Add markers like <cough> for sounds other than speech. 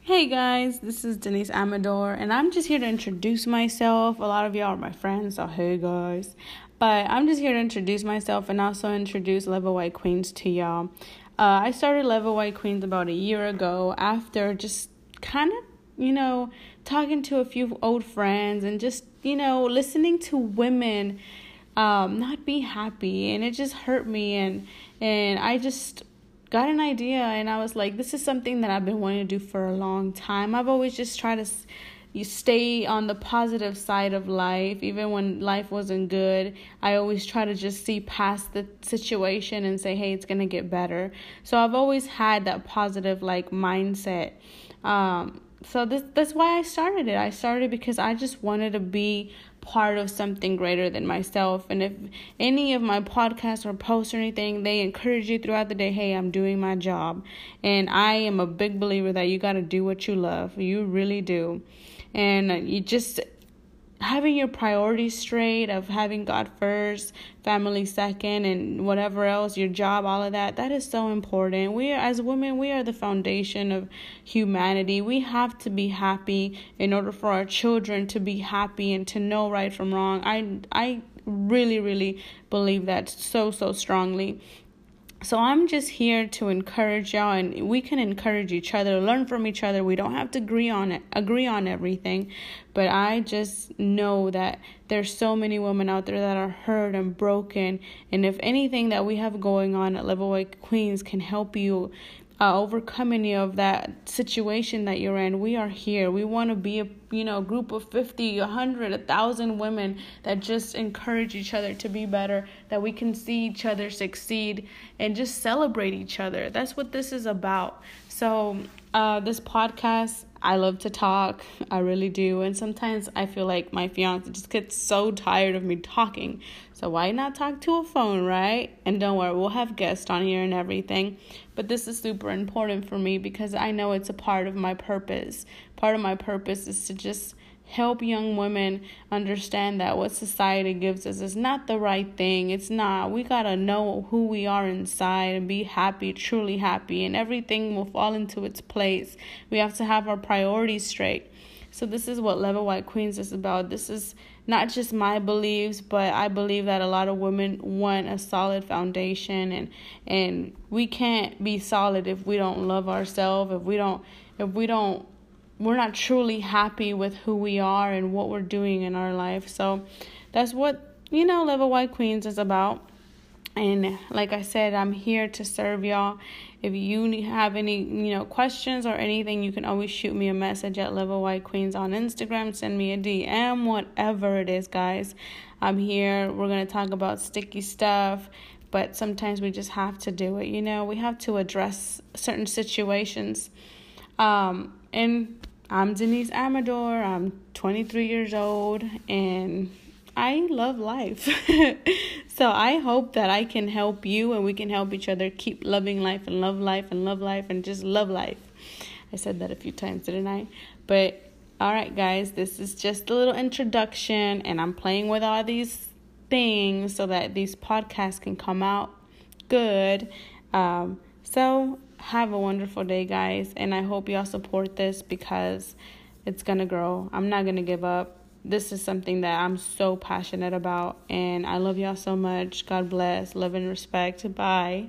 Hey guys, this is Denise Amador, and I'm just here to introduce myself. A lot of y'all are my friends, so hey guys. But I'm just here to introduce myself and also introduce Level White Queens to y'all. Uh, I started Level White Queens about a year ago after just kind of, you know, talking to a few old friends and just, you know, listening to women um, not be happy, and it just hurt me, and and I just got an idea. And I was like, this is something that I've been wanting to do for a long time. I've always just tried to you stay on the positive side of life. Even when life wasn't good i always try to just see past the situation and say hey it's going to get better. So i've always had that positive like mindset. Um, so this that's why I started it. I started because I just wanted to be part of something greater than myself. And if any of my podcasts or posts or anything, they encourage you throughout the day, hey, I'm doing my job. And I am a big believer that you got to do what you love. You really do. And you just having your priorities straight of having God first, family second, and whatever else, your job, all of that, that is so important. We are, as women, we are the foundation of humanity. We have to be happy in order for our children to be happy and to know right from wrong. I, I really, really believe that so, so strongly. So I'm just here to encourage y'all and we can encourage each other, learn from each other. We don't have to agree on it, agree on everything, but I just know that there's so many women out there that are hurt and broken and if anything that we have going on at Level White Queens can help you uh, overcome any of that situation that you're in. We are here. We want to be a you know group of 50, 100, 1,000 women that just encourage each other to be better, that we can see each other succeed and just celebrate each other. That's what this is about. So, uh, this podcast I love to talk. I really do. And sometimes I feel like my fiance just gets so tired of me talking. So why not talk to a phone, right? And don't worry, we'll have guests on here and everything. But this is super important for me because I know it's a part of my purpose. Part of my purpose is to just help young women understand that what society gives us is not the right thing. It's not. We got to know who we are inside and be happy, truly happy, and everything will fall into its place. We have to have our priorities straight. So, this is what Level White Queens is about. This is not just my beliefs, but I believe that a lot of women want a solid foundation and and we can't be solid if we don't love ourselves, if we don't if we don't we're not truly happy with who we are and what we're doing in our life. So that's what, you know, Level White Queens is about. And like I said, I'm here to serve y'all. If you have any, you know, questions or anything, you can always shoot me a message at Level White Queens on Instagram. Send me a DM, whatever it is, guys. I'm here. We're gonna talk about sticky stuff, but sometimes we just have to do it. You know, we have to address certain situations. Um, and I'm Denise Amador. I'm 23 years old and I love life. <laughs> so I hope that I can help you and we can help each other keep loving life and love life and love life and just love life. I said that a few times, didn't I? But all right, guys, this is just a little introduction and I'm playing with all these things so that these podcasts can come out good. Um, so have a wonderful day, guys. And I hope y'all support this because it's going to grow. I'm not going to give up. This is something that I'm so passionate about. And I love y'all so much. God bless. Love and respect. Bye.